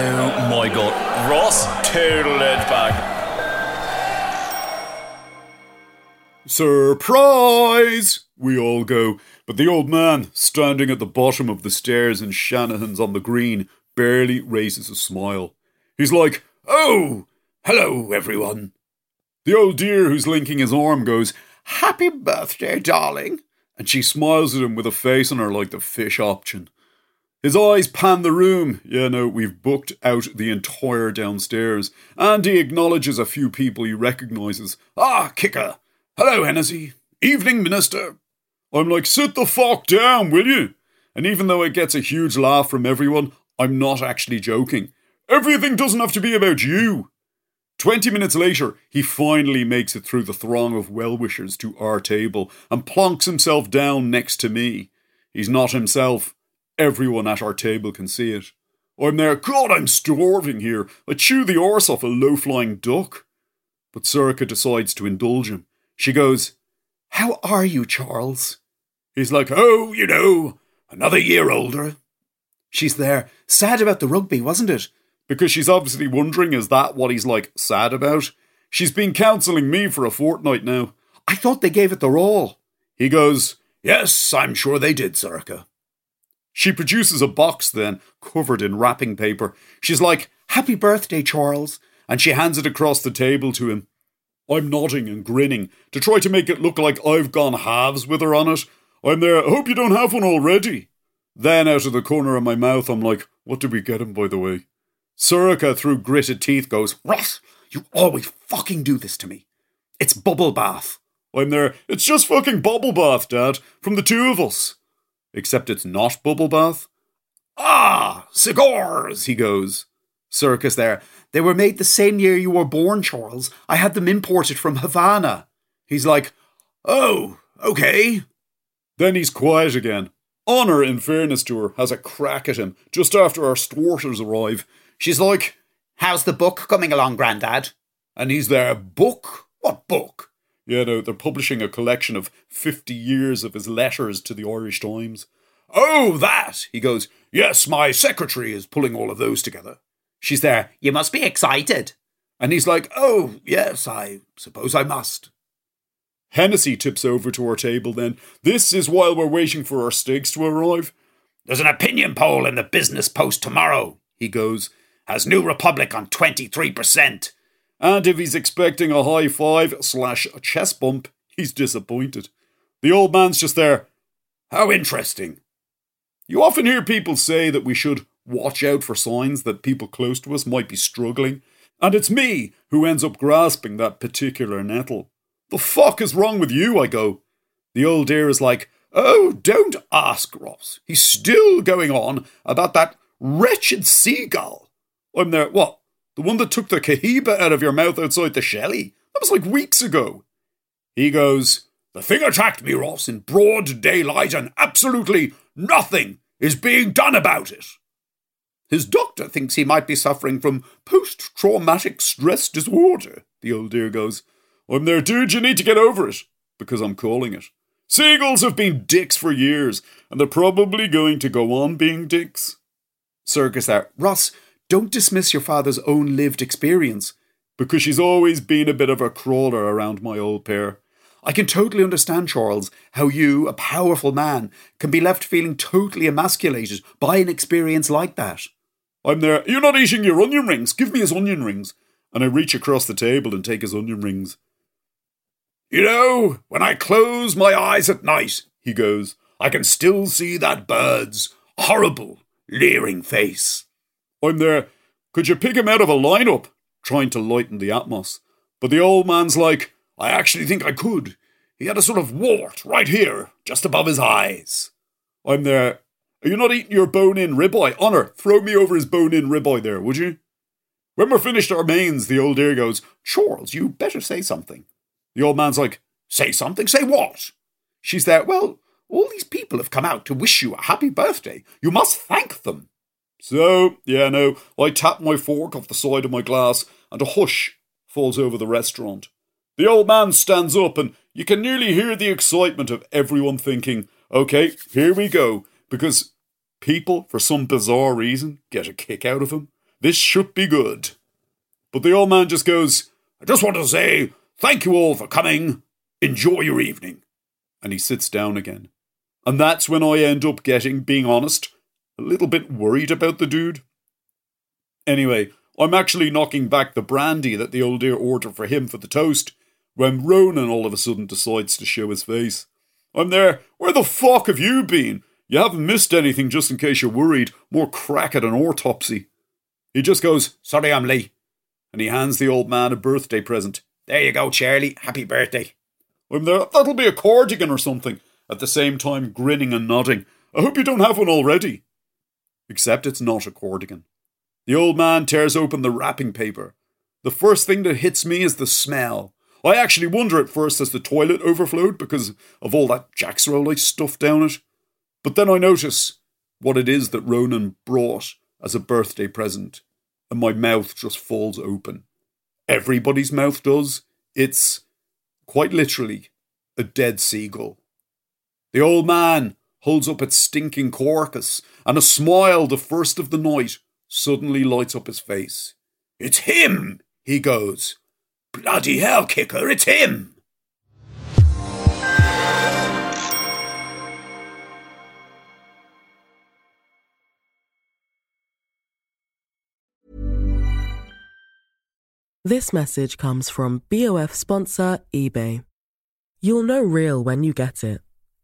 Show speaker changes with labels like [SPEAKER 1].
[SPEAKER 1] Oh my god. Ross total it back.
[SPEAKER 2] Surprise! We all go, but the old man, standing at the bottom of the stairs in Shanahan's on the green, barely raises a smile. He's like, Oh, hello, everyone. The old dear who's linking his arm goes, Happy birthday, darling. And she smiles at him with a face on her like the fish option. His eyes pan the room. Yeah, no, we've booked out the entire downstairs. And he acknowledges a few people he recognises. Ah, Kicker. Hello, Hennessy. Evening, Minister. I'm like, sit the fuck down, will you? And even though it gets a huge laugh from everyone, I'm not actually joking. Everything doesn't have to be about you. Twenty minutes later, he finally makes it through the throng of well wishers to our table and plonks himself down next to me. He's not himself. Everyone at our table can see it. I'm there, God, I'm starving here. I chew the arse off a low flying duck. But Sorcha decides to indulge him. She goes, How are you, Charles? He's like, Oh, you know, another year older. She's there, sad about the rugby, wasn't it? Because she's obviously wondering, is that what he's like sad about? She's been counselling me for a fortnight now. I thought they gave it their all. He goes, Yes, I'm sure they did, Sorcha. She produces a box then, covered in wrapping paper. She's like, Happy birthday, Charles. And she hands it across the table to him. I'm nodding and grinning to try to make it look like I've gone halves with her on it. I'm there, I hope you don't have one already. Then, out of the corner of my mouth, I'm like, What did we get him, by the way? Sorcha, through gritted teeth, goes, Ross, you always fucking do this to me. It's bubble bath. I'm there, It's just fucking bubble bath, Dad, from the two of us. Except it's not bubble bath. Ah, cigars, he goes. Sorcha's there. They were made the same year you were born, Charles. I had them imported from Havana. He's like, Oh, okay. Then he's quiet again. Honor, in fairness to her, has a crack at him just after our starters arrive. She's like, How's the book coming along, Grandad? And he's there, Book? What book? Yeah, no, they're publishing a collection of 50 years of his letters to the Irish Times. Oh, that! He goes, Yes, my secretary is pulling all of those together. She's there, You must be excited. And he's like, Oh, yes, I suppose I must. Hennessy tips over to our table then. This is while we're waiting for our steaks to arrive. There's an opinion poll in the Business Post tomorrow, he goes. Has New Republic on 23%. And if he's expecting a high five slash a chest bump, he's disappointed. The old man's just there. How interesting. You often hear people say that we should watch out for signs that people close to us might be struggling, and it's me who ends up grasping that particular nettle. The fuck is wrong with you? I go. The old dear is like, Oh, don't ask, Ross. He's still going on about that wretched seagull. I'm there, what? The one that took the cohiba out of your mouth outside the Shelley? That was like weeks ago. He goes, The thing attacked me, Ross, in broad daylight, and absolutely nothing is being done about it. His doctor thinks he might be suffering from post traumatic stress disorder, the old dear goes. I'm there, dude, you need to get over it, because I'm calling it. Seagulls have been dicks for years, and they're probably going to go on being dicks. Sorcha's there. Ross, don't dismiss your father's own lived experience. Because she's always been a bit of a crawler around my old pair. I can totally understand, Charles, how you, a powerful man, can be left feeling totally emasculated by an experience like that. I'm there. You're not eating your onion rings. Give me his onion rings. And I reach across the table and take his onion rings. You know, when I close my eyes at night, he goes, I can still see that bird's horrible, leering face. I'm there. Could you pick him out of a lineup? Trying to lighten the atmos. But the old man's like, I actually think I could. He had a sort of wart right here, just above his eyes. I'm there. Are you not eating your bone in ribeye? Honor, throw me over his bone in ribeye there, would you? When we're finished our mains, the old dear goes, Charles, you better say something. The old man's like, Say something? Say what? She's there, Well, all these people have come out to wish you a happy birthday. You must thank them. So, yeah, no, I tap my fork off the side of my glass, and a hush falls over the restaurant. The old man stands up, and you can nearly hear the excitement of everyone thinking, okay, here we go, because people, for some bizarre reason, get a kick out of him. This should be good. But the old man just goes, I just want to say thank you all for coming. Enjoy your evening. And he sits down again. And that's when I end up getting, being honest, a little bit worried about the dude. Anyway, I'm actually knocking back the brandy that the old dear ordered for him for the toast when Ronan all of a sudden decides to show his face. I'm there. Where the fuck have you been? You haven't missed anything just in case you're worried. More crack at an autopsy. He just goes, Sorry, I'm late. And he hands the old man a birthday present. There you go, Charlie. Happy birthday. I'm there. That'll be a cardigan or something. At the same time, grinning and nodding. I hope you don't have one already. Except it's not a cardigan. The old man tears open the wrapping paper. The first thing that hits me is the smell. I actually wonder at first as the toilet overflowed because of all that Jack's roll I stuffed down it. But then I notice what it is that Ronan brought as a birthday present, and my mouth just falls open. Everybody's mouth does. It's, quite literally, a dead seagull. The old man holds up its stinking carcass, and a smile, the first of the night, suddenly lights up his face. It's him, he goes. Bloody hell, Kicker, it's him!
[SPEAKER 3] This message comes from BOF sponsor eBay. You'll know real when you get it.